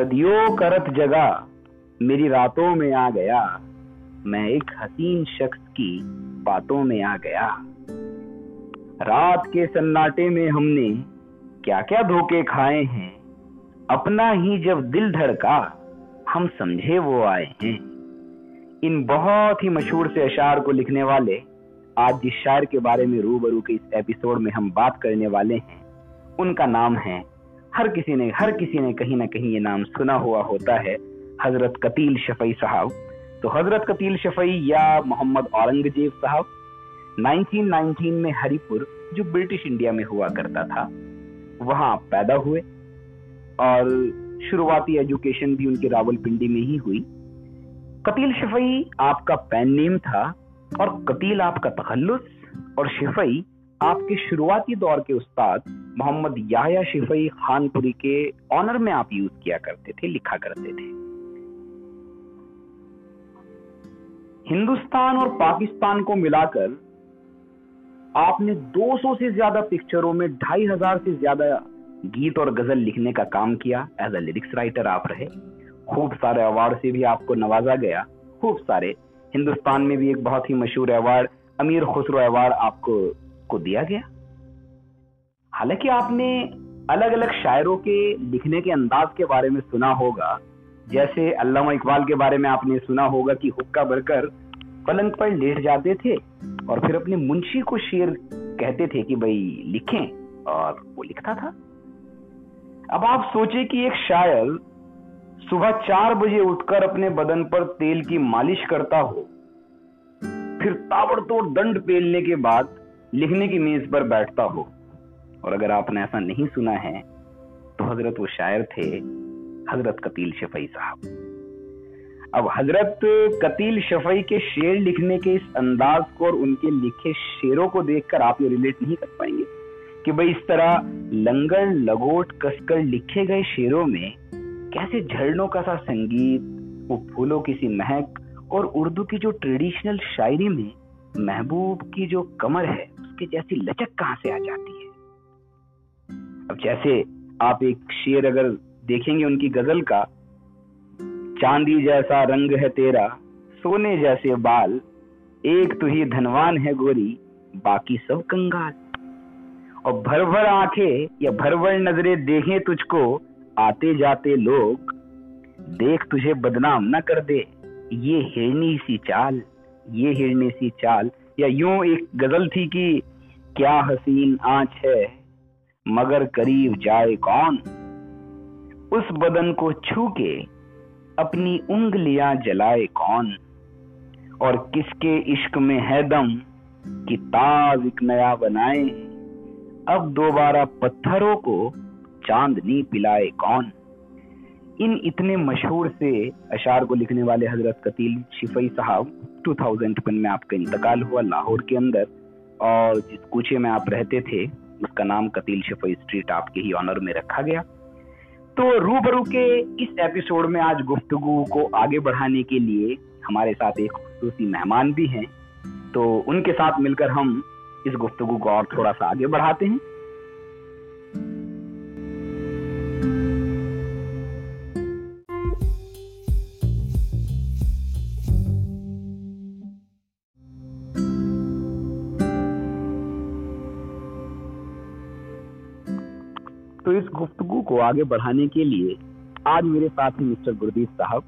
صدیوں کرت جگہ میری راتوں میں آ گیا۔ میں ایک حسین شخص کی باتوں میں آ گیا۔ رات کے سناٹے میں ہم نے کیا کیا دھوکے کھائے ہیں۔ اپنا ہی جب دل دھڑکا، ہم سمجھے وہ آئے ہیں۔ ان بہت ہی مشہور سے اشعار کو لکھنے والے آج جس شاعر کے بارے میں روبرو کے اس ایپیسوڈ میں ہم بات کرنے والے ہیں، ان کا نام ہے ہر کسی نے، ہر کسی نے کہیں نہ کہیں یہ نام سنا ہوا ہوتا ہے حضرت قتیل شفیع صاحب۔ تو حضرت قتیل شفیع یا محمد اورنگزیب صاحب، نائنٹین نائنٹین میں ہری پور، جو برٹش انڈیا میں ہوا کرتا تھا، وہاں پیدا ہوئے۔ اور شروعاتی ایجوکیشن بھی ان کی راول پنڈی میں ہی ہوئی۔ قتیل شفیع آپ کا پین نیم تھا اور قتیل آپ کا تخلص اور شفیع آپ کے شروعاتی دور کے استاد محمد یاہیا شفیع خان پوری کے آنر میں آپ یوز کیا کرتے تھے، لکھا کرتے تھے۔ ہندوستان اور پاکستان کو ملا کر آپ نے دو سو سے زیادہ پکچروں میں ڈھائی ہزار سے زیادہ گیت اور غزل لکھنے کا کام کیا۔ ایز اے لیرکس رائٹر آپ رہے۔ خوب سارے ایوارڈ سے بھی آپ کو نوازا گیا۔ خوب سارے۔ ہندوستان میں بھی ایک بہت ہی مشہور ایوارڈ امیر خسرو ایوارڈ آپ کو کو دیا گیا۔ حالانکہ آپ نے الگ الگ شاعروں کے لکھنے کے انداز کے بارے میں سنا ہوگا۔ جیسے علامہ اقبال کے بارے میں آپ نے سنا ہوگا کہ حکا بھر کر پلنگ پر لیٹ جاتے تھے اور پھر اپنے منشی کو شیر کہتے تھے کہ بھائی لکھیں اور وہ لکھتا تھا۔ اب آپ سوچیں کہ ایک شاعر صبح چار بجے اٹھ کر اپنے بدن پر تیل کی مالش کرتا ہو، پھر تابڑ توڑ دنڈ پیلنے کے بعد لکھنے کی میز پر بیٹھتا ہو۔ اور اگر آپ نے ایسا نہیں سنا ہے، تو حضرت وہ شاعر تھے، حضرت قتیل شفیع صاحب۔ اب حضرت قتیل شفیع کے شعر لکھنے کے اس انداز کو اور ان کے لکھے شعروں کو دیکھ کر آپ یہ ریلیٹ نہیں کر پائیں گے کہ بھائی اس طرح لنگر، لگوٹ کس کر لکھے گئے شعروں میں کیسے جھرنوں کا سا سنگیت، وہ پھولوں کی سی مہک اور اردو کی جو ٹریڈیشنل شاعری میں محبوب کی جو کمر ہے اس کی جیسی لچک کہاں سے آ جاتی ہے؟ اب جیسے آپ ایک شعر اگر دیکھیں گے ان کی غزل کا، چاندی جیسا رنگ ہے تیرا، سونے جیسے بال، ایک تو ہی دھنوان ہے گوری، باقی سب کنگال۔ اور بھر بھر آنکھیں یا بھر بھر نظریں دیکھیں تجھ کو، آتے جاتے لوگ، دیکھ تجھے بدنام نہ کر دے۔ یہ ہرنی سی چال، یہ ہرنی سی چال۔ یا یوں ایک غزل تھی کہ کیا حسین آنچ ہے، مگر قریب جائے کون؟ اس بدن کو چھو کے اپنی انگلیاں جلائے کون؟ اور کس کے عشق میں ہے دم کہ تاز ایک نیا بنائے؟ اب دوبارہ پتھروں کو چاندنی پلائے کون؟ ان اتنے مشہور سے اشعار کو لکھنے والے حضرت قتیل شفیع صاحب 2001 میں آپ کا انتقال ہوا لاہور کے اندر۔ اور جس کوچے میں آپ رہتے تھے، اس کا نام قتیل شفی اسٹریٹ آپ کے ہی آنر میں رکھا گیا۔ تو روبرو کے اس ایپیسوڈ میں آج گفتگو کو آگے بڑھانے کے لیے ہمارے ساتھ ایک خصوصی مہمان بھی ہیں۔ تو ان کے ساتھ مل کر ہم اس گفتگو کو اور تھوڑا سا آگے بڑھاتے ہیں۔ کو آگے بڑھانے کے لیے آج میرے ساتھ مسٹر گردیپ صاحب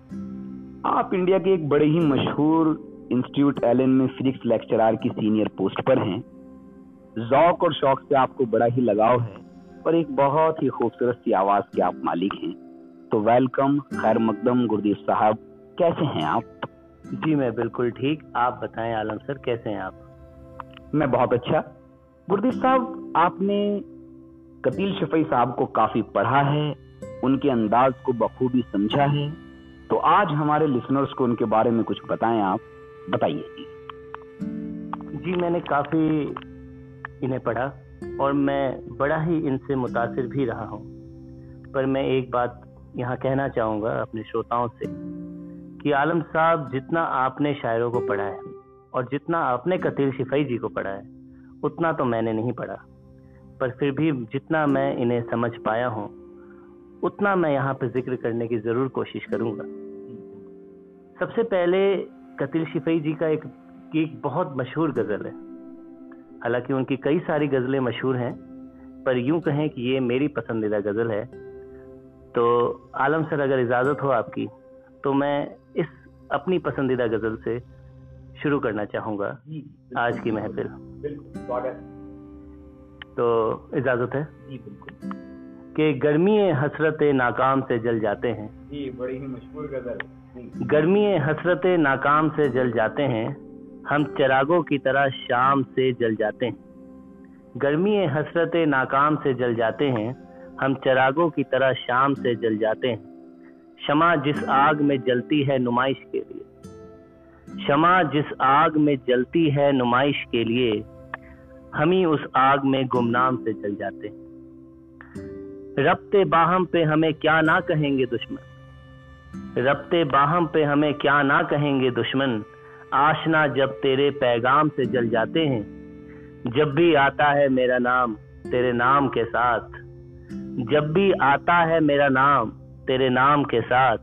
آپ انڈیا کے ایک بڑے ہی مشہور انسٹیٹیوٹ ایلن میں فزکس لیکچرار کی سینئر پوسٹ پر ہیں۔ ذوق اور شوق سے آپ کو بڑا ہی لگاؤ ہے اور ایک بہت ہی خوبصورت سی آواز کے آپ مالک ہیں۔ تو ویلکم خیر مقدم گردیپ صاحب کیسے ہیں آپ؟ جی میں بالکل ٹھیک۔ آپ بتائیں عالم سر کیسے ہیں آپ؟ میں بہت اچھا۔ گردیپ صاحب آپ نے قتیل شفیع صاحب کو کافی پڑھا ہے، ان کے انداز کو بخوبی سمجھا ہے۔ تو آج ہمارے لسنرز کو ان کے بارے میں کچھ بتائیں آپ، بتائیے۔ جی جی میں نے کافی انہیں پڑھا اور میں بڑا ہی ان سے متاثر بھی رہا ہوں۔ پر میں ایک بات یہاں کہنا چاہوں گا اپنے شروتاؤں سے کہ عالم صاحب جتنا آپ نے شاعروں کو پڑھا ہے اور جتنا آپ نے قتیل شفیع جی کو پڑھا ہے، اتنا تو میں نے نہیں پڑھا۔ پر پھر بھی جتنا میں انہیں سمجھ پایا ہوں اتنا میں یہاں پہ ذکر کرنے کی ضرور کوشش کروں گا۔ سب سے پہلے قتل شفی جی کا ایک ایک بہت مشہور غزل ہے۔ حالانکہ ان کی کئی ساری غزلیں مشہور ہیں پر یوں کہیں کہ یہ میری پسندیدہ غزل ہے۔ تو عالم سر اگر اجازت ہو آپ کی تو میں اس اپنی پسندیدہ غزل سے شروع کرنا چاہوں گا۔ جی، آج کی محفل۔ تو اجازت ہے؟ جی بالکل۔ کہ گرمی حسرت ناکام سے جل جاتے ہیں۔ جی بڑی ہی مشہور غزل۔ گرمی حسرت ناکام سے جل جاتے ہیں۔ ہم چراغوں کی طرح شام سے جل جاتے ہیں۔ گرمی حسرت ناکام سے جل جاتے ہیں۔ ہم چراغوں کی طرح شام سے جل جاتے ہیں۔ شمع جس آگ میں جلتی ہے نمائش کے لیے۔ شمع جس آگ میں جلتی ہے نمائش کے لیے۔ ہم ہی اس آگ میں گمنام سے جل جاتے ہیں۔ ربتے باہم پہ ہمیں کیا نہ کہیں گے دشمن۔ ربتے باہم پہ ہمیں کیا نہ کہیں گے دشمن۔ آشنا جب تیرے پیغام سے جل جاتے ہیں۔ جب بھی آتا ہے میرا نام تیرے نام کے ساتھ۔ جب بھی آتا ہے میرا نام تیرے نام کے ساتھ۔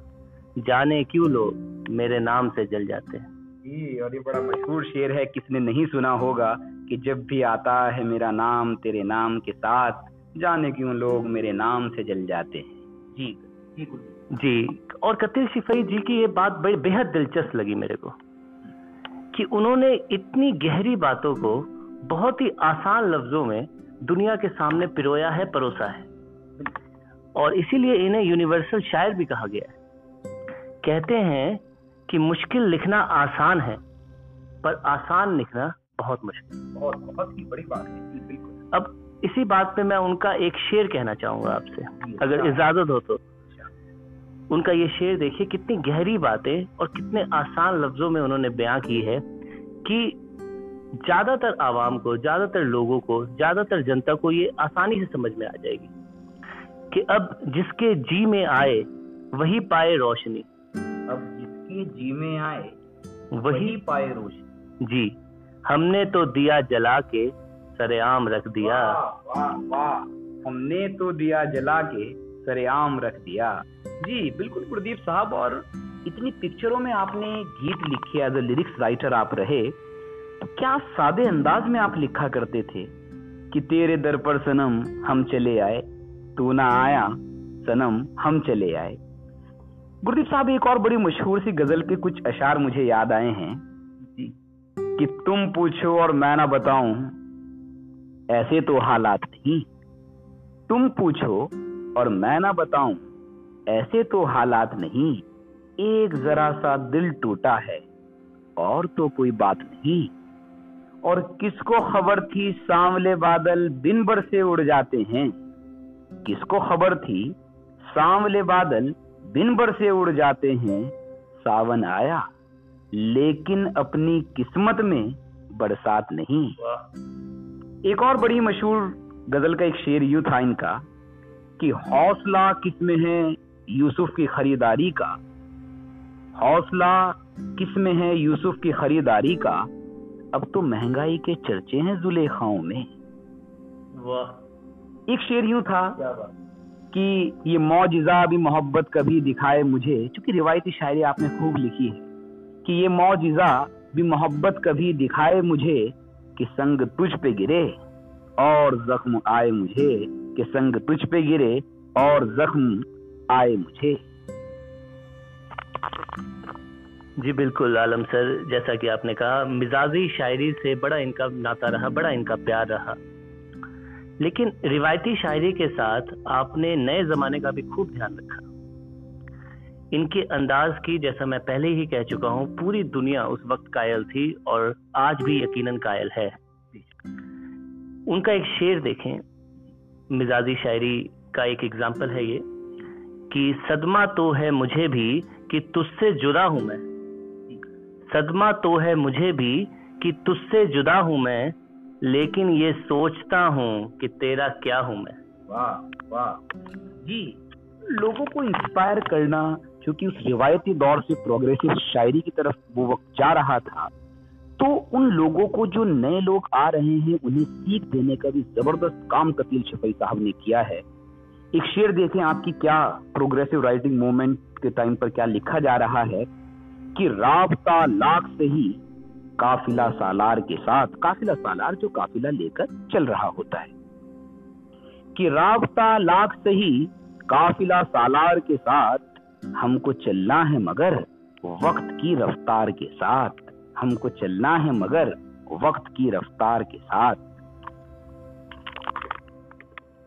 جانے کیوں لوگ میرے نام سے جل جاتے ہیں۔ جی اور یہ بڑا مشہور شعر ہے، کس نے نہیں سنا ہوگا۔ کہ جب بھی آتا ہے میرا نام تیرے نام کے ساتھ جانے کیوں لوگ میرے نام سے جل جاتے ہیں؟ جی جی, جی، اور قطر شفائی جی کی یہ بات بڑی بےحد دلچسپ لگی میرے کو کہ انہوں نے اتنی گہری باتوں کو بہت ہی آسان لفظوں میں دنیا کے سامنے پرویا ہے پروسا ہے۔ اور اسی لیے انہیں یونیورسل شاعر بھی کہا گیا ہے۔ کہتے ہیں کہ مشکل لکھنا آسان ہے پر آسان لکھنا بہت مشکل بہت بہت ہی بڑی بات ہے۔ اب اسی بات پہ میں ان کا ایک شعر کہنا چاہوں گا آپ سے۔ جی، اگر۔ اجازت ہو تو۔ ان کا یہ شعر دیکھیے کتنی گہری باتیں اور کتنے آسان لفظوں میں انہوں نے بیاں کی ہے کہ زیادہ تر عوام کو زیادہ تر لوگوں کو زیادہ تر جنتا کو یہ آسانی سے سمجھ میں آ جائے گی کہ اب جس کے جی میں آئے وہی پائے روشنی۔ اب جس کے جی میں آئے وہی پائے روشنی۔ جی۔ ہم نے تو دیا جلا کے سر عام رکھ دیا۔ ہم نے تو دیا جلا کے سر عام رکھ دیا۔ جی بالکل پردیپ صاحب، اور اتنی پکچروں میں آپ نے گیت لکھے ایز اے لیرکس رائٹر آپ رہے کیا سادے انداز میں آپ لکھا کرتے تھے کہ تیرے در پر سنم ہم چلے آئے، تو نہ آیا سنم ہم چلے آئے۔ گردیپ صاحب، ایک اور بڑی مشہور سی غزل کے کچھ اشار مجھے یاد آئے ہیں۔ کہ تم پوچھو اور میں نہ بتاؤں۔ ایسے تو حالات نہیں۔ تم پوچھو اور میں نہ بتاؤں۔ ایسے تو حالات نہیں۔ ایک ذرا سا دل ٹوٹا ہے اور تو کوئی بات نہیں۔ اور کس کو خبر تھی سانولے بادل دن بھر سے اڑ جاتے ہیں؟ کس کو خبر تھی سانولے بادل دن بھر سے اڑ جاتے ہیں؟ ساون آیا۔ لیکن اپنی قسمت میں برسات نہیں۔ ایک اور بڑی مشہور غزل کا ایک شعر یوں تھا ان کا کہ حوصلہ کس میں ہے یوسف کی خریداری کا؟ حوصلہ کس میں ہے یوسف کی خریداری کا؟ اب تو مہنگائی کے چرچے ہیں زلیخاؤں میں۔ ایک شعر یوں تھا کہ یہ موجزہ بھی محبت کبھی دکھائے مجھے، چونکہ روایتی شاعری آپ نے خوب لکھی ہے۔ کہ یہ موجزہ بھی محبت کبھی دکھائے مجھے کہ سنگ تجھ پہ گرے اور زخم آئے مجھے کہ سنگ تجھ پہ گرے اور زخم آئے مجھے۔ جی بالکل عالم سر، جیسا کہ آپ نے کہا مزاجی شاعری سے بڑا ان کا ناتا رہا، بڑا ان کا پیار رہا۔ لیکن روایتی شاعری کے ساتھ آپ نے نئے زمانے کا بھی خوب دھیان رکھا۔ ان کے انداز کی، جیسا میں پہلے ہی کہہ چکا ہوں، پوری دنیا اس وقت قائل تھی اور آج بھی یقیناً قائل ہے۔ ان کا ایک شعر دیکھیں۔ مزاجی شاعری کا ایک ایگزامپل ہے یہ کہ صدمہ تو ہے مجھے بھی کہ تج سے جدا ہوں میں۔ صدمہ تو ہے مجھے بھی کہ تج سے جدا ہوں میں، لیکن یہ سوچتا ہوں کہ تیرا کیا ہوں میں۔ واہ واہ۔ جی لوگوں کو انسپائر کرنا کیونکہ اس روایتی دور سے پروگریسو شاعری کی طرف وہ وقت جا رہا تھا، تو ان لوگوں کو جو نئے لوگ آ رہے ہیں، انہیں سیکھ دینے کا بھی زبردست کام کپیل شفیع صاحب نے کیا ہے۔ ایک شعر دیکھیں آپ کی کیا پروگریسو رائٹنگ موومنٹ کے ٹائم پر کیا لکھا جا رہا ہے کہ رابطہ لاکھ سے ہی قافلہ سالار کے ساتھ، قافلہ سالار جو قافلہ لے کر چل رہا ہوتا ہے۔ کہ رابطہ لاکھ سے ہی قافلہ سالار کے ساتھ ہم کو چلنا ہے مگر وقت کی رفتار کے ساتھ۔ ہم کو چلنا ہے مگر وقت کی رفتار کے ساتھ۔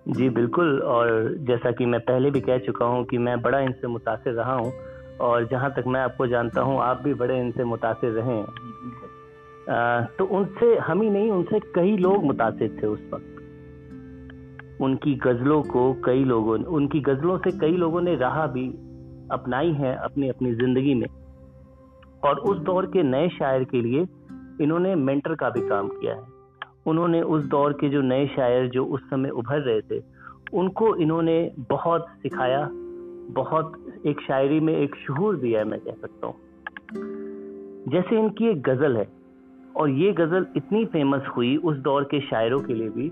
جی بالکل۔ اور جیسا کہ میں پہلے بھی کہہ چکا ہوں کہ میں بڑا ان سے متاثر رہا ہوں، اور جہاں تک میں آپ کو جانتا ہوں، آپ بھی بڑے ان سے متاثر رہے ہیں۔ تو ان سے، ہم ہی نہیں، ان سے کئی لوگ متاثر تھے اس وقت۔ ان کی غزلوں کو کئی لوگوں، ان کی غزلوں سے کئی لوگوں نے راہ بھی اپنائی ہے اپنی اپنی زندگی میں۔ اور اس دور کے نئے شاعر کے لیے انہوں نے مینٹر کا بھی کام کیا ہے۔ انہوں نے اس دور کے جو نئے شاعر جو اس سمے ابھر رہے تھے، ان کو انہوں نے بہت سکھایا، بہت ایک شاعری میں ایک شہور دیا ہے، میں کہہ سکتا ہوں۔ جیسے ان کی ایک غزل ہے، اور یہ غزل اتنی فیمس ہوئی اس دور کے شاعروں کے لیے بھی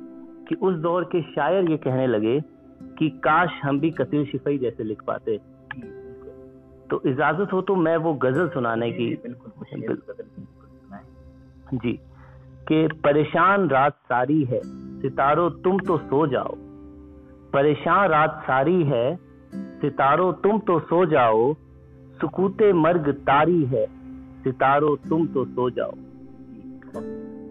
کہ اس دور کے شاعر یہ کہنے لگے کہ کاش ہم بھی قطر شفائی جیسے لکھ پاتے۔ تو اجازت ہو تو میں وہ غزل سنانے کی جی کہ پریشان رات ساری ہے ستاروں تم تو سو جاؤ۔ پریشان رات ساری ہے ستاروں تم تو سو جاؤ۔ سکوت مرگ تاری ہے ستاروں تم تو سو جاؤ۔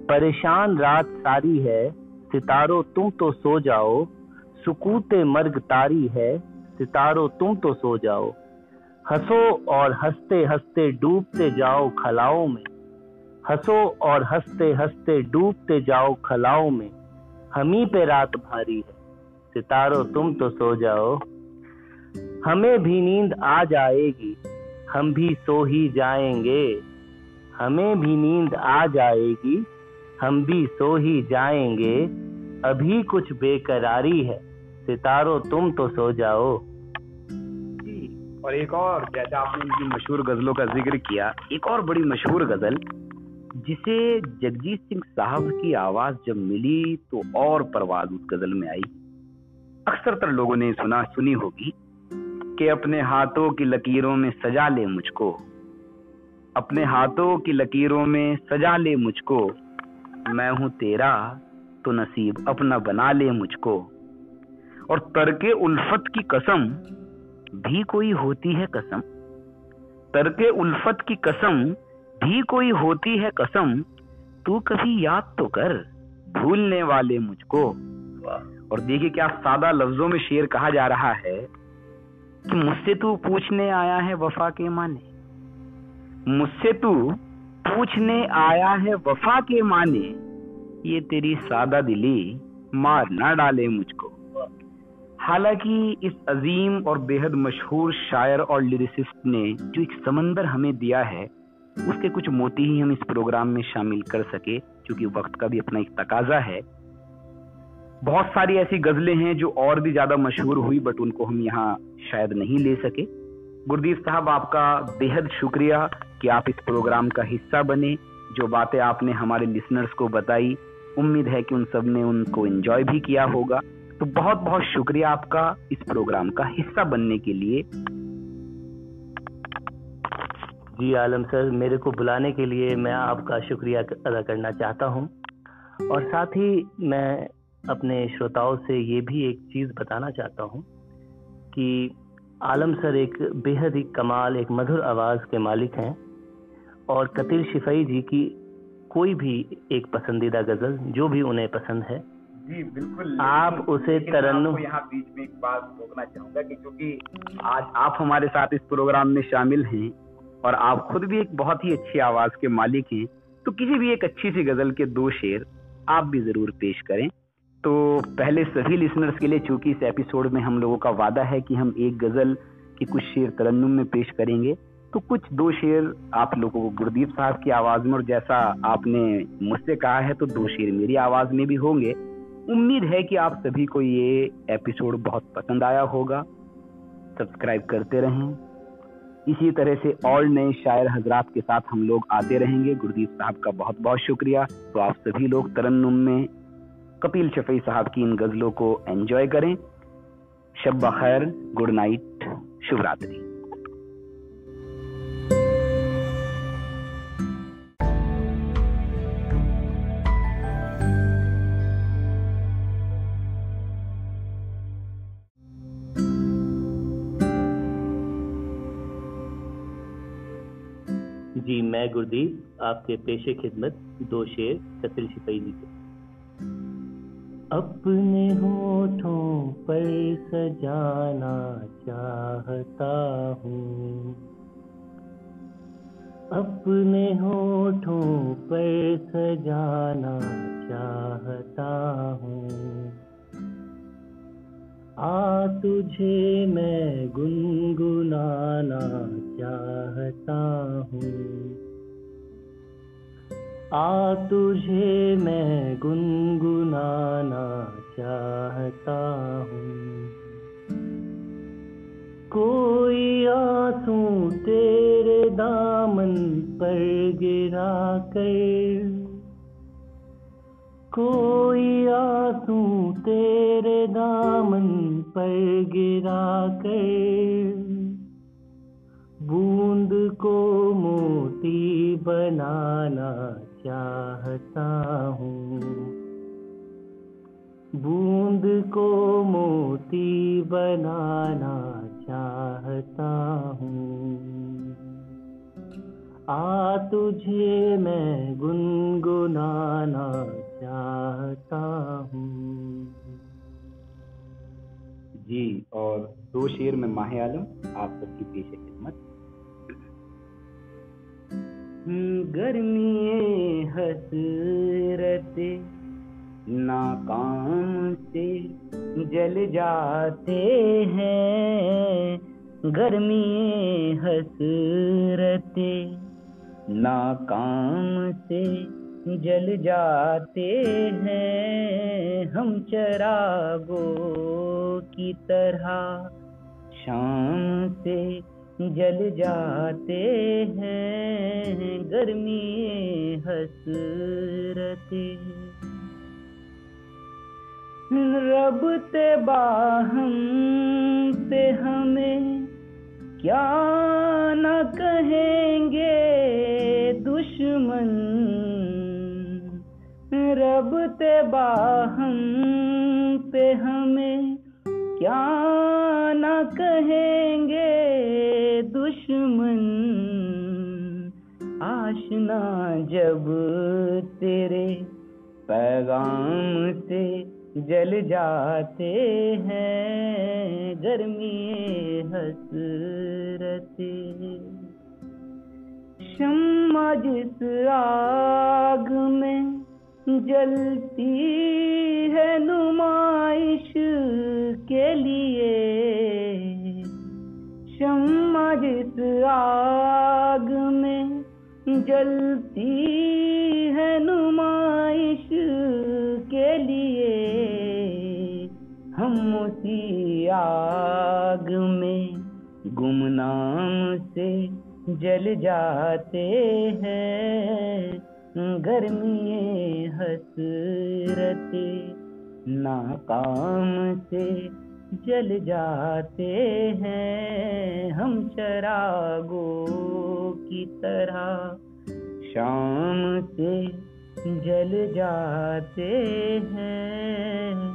پریشان رات ساری ہے ستاروں تم تو سو جاؤ۔ سکوت مرگ تاری ہے ستاروں تم تو سو جاؤ۔ ہنسو اور ہنستے ہنستے ڈوبتے جاؤ کھلاؤ میں۔ ہنسو اور ہنستے ہنستے ڈوبتے جاؤ کھلاؤ میں۔ ہمیں پہ رات بھاری ہے۔ ستاروں، تم تو سو جاؤ۔ ہمیں بھی نیند آ جائے گی۔ ہم بھی سو ہی جائیں گے۔ ہمیں بھی نیند آ جائے گی۔ ہم بھی سو ہی جائیں گے۔ ابھی کچھ بے قراری ہے۔ ستاروں، تم تو سو جاؤ۔ اور ایک اور جیسے آپ نے ان کی مشہور غزلوں کا ذکر کیا، ایک اور بڑی مشہور غزل، جسے جگجیت سنگھ صاحب کی آواز جب ملی تو اور پرواز اس غزل میں آئی۔ اکثر تر لوگوں نے سنا، سنی ہوگی کہ اپنے ہاتھوں کی لکیروں میں سجا لے مجھ کو۔ اپنے ہاتھوں کی لکیروں میں سجا لے مجھ کو۔ میں ہوں تیرا، تو نصیب اپنا بنا لے مجھ کو۔ اور ترک الفت کی قسم بھی کوئی ہوتی ہے قسم۔ ترک الفت کی قسم، بھی کوئی ہوتی ہے قسم۔ تو کبھی یاد تو کر، بھولنے والے مجھ کو۔ اور دیکھیے کیا سادہ لفظوں میں شیر کہا جا رہا ہے کہ مجھ سے تو پوچھنے آیا ہے وفا کے معنی۔ مجھ سے تو پوچھنے آیا ہے وفا کے معنی۔ یہ تیری سادہ دلی مار نہ ڈالے مجھ کو۔ حالانکہ اس عظیم اور بے حد مشہور شاعر اور لریسسٹ نے جو ایک سمندر ہمیں دیا ہے، اس کے کچھ موتی ہی ہم اس پروگرام میں شامل کر سکے، چونکہ وقت کا بھی اپنا ایک تقاضا ہے۔ بہت ساری ایسی غزلیں ہیں جو اور بھی زیادہ مشہور ہوئی بٹ ان کو ہم یہاں شاید نہیں لے سکے۔ گردیپ صاحب، آپ کا بے حد شکریہ کہ آپ اس پروگرام کا حصہ بنے۔ جو باتیں آپ نے ہمارے لسنرز کو بتائی، امید ہے کہ ان سب نے ان کو انجوائے بھی کیا ہوگا۔ تو بہت بہت شکریہ آپ کا اس پروگرام کا حصہ بننے کے لیے۔ جی عالم سر، میرے کو بلانے کے لیے میں آپ کا شکریہ ادا کرنا چاہتا ہوں۔ اور ساتھ ہی میں اپنے شروتاؤں سے یہ بھی ایک چیز بتانا چاہتا ہوں کہ عالم سر ایک بے حد ہی کمال، ایک مدھر آواز کے مالک ہیں۔ اور قطر شفائی جی کی کوئی بھی ایک پسندیدہ غزل، جو بھی انہیں پسند ہے جی بالکل آپ اسے ترنم یہاں بیچ میں ایک بات روکنا چاہوں گا کہ چونکہ آج آپ ہمارے ساتھ اس پروگرام میں شامل ہیں اور آپ خود بھی ایک بہت ہی اچھی آواز کے مالک ہیں تو کسی بھی ایک اچھی سی غزل کے دو شعر آپ بھی ضرور پیش کریں۔ تو پہلے سبھی لسنرز کے لیے چونکہ اس ایپیسوڈ میں ہم لوگوں کا وعدہ ہے کہ ہم ایک غزل کی کچھ شعر ترنم میں پیش کریں گے تو کچھ دو شعر آپ لوگوں کو گردیپ صاحب کی آواز میں اور جیسا آپ نے مجھ سے کہا ہے تو دو شعر میری آواز میں بھی ہوں گے۔ امید ہے کہ آپ سبھی کو یہ ایپیسوڈ بہت پسند آیا ہوگا۔ سبسکرائب کرتے رہیں۔ اسی طرح سے اور نئے شاعر حضرات کے ساتھ ہم لوگ آتے رہیں گے۔ گردیپ صاحب کا بہت بہت شکریہ۔ تو آپ سبھی لوگ ترنم میں کپیل شفیع صاحب کی ان غزلوں کو انجوائے کریں۔ شب بخیر۔ گڈ نائٹ شیو میں گردیپ، آپ کے پیشے خدمت دو شیر قتل شپئی جی کے۔ اپنے ہوٹھوں پر سجانا چاہتا ہوں۔ اپنے ہوٹھوں پر سجانا چاہتا ہوں۔ آ تجھے میں گنگنانا چاہتا ہوں۔ آ تجھے میں گنگنانا چاہتا ہوں۔ کوئی آنسو تیرے دامن پر گرا کر۔ کوئی آنسو تیرے دامن پر گرا کر۔ بوند کو موتی بنانا چاہتا ہوں۔ بوند کو موتی بنانا چاہتا ہوں۔ آ تجھے میں گنگنانا چاہتا ہوں۔ جی اور دو شیر میں ماہ عالم، آپ سب کی پیش خدمت۔ گرمی حسرت ناکام سے جل جاتے ہیں گرمی حسرت ناکام سے جل جاتے ہیں ہم چراغوں کی طرح شام سے جل جاتے ہیں، گرمی حسرت۔ رب تے باہم تے ہمیں کیا نہ کہیں گے دشمن۔ رب تے باہم پہ ہمیں کیا نہ کہیں دشمن آشنا جب تیرے پیغام سے جل جاتے ہیں گرمی حسرت شمع جس آگ میں جلتی ہے نمائش کے لیے شمع جس آگ میں جلتی ہے نمائش کے لیے۔ ہم اسی آگ میں گمنام سے جل جاتے ہیں۔ گرمی حسرت ناکام سے جل جاتے ہیں ہم چراغوں کی طرح۔ شام سے جل جاتے ہیں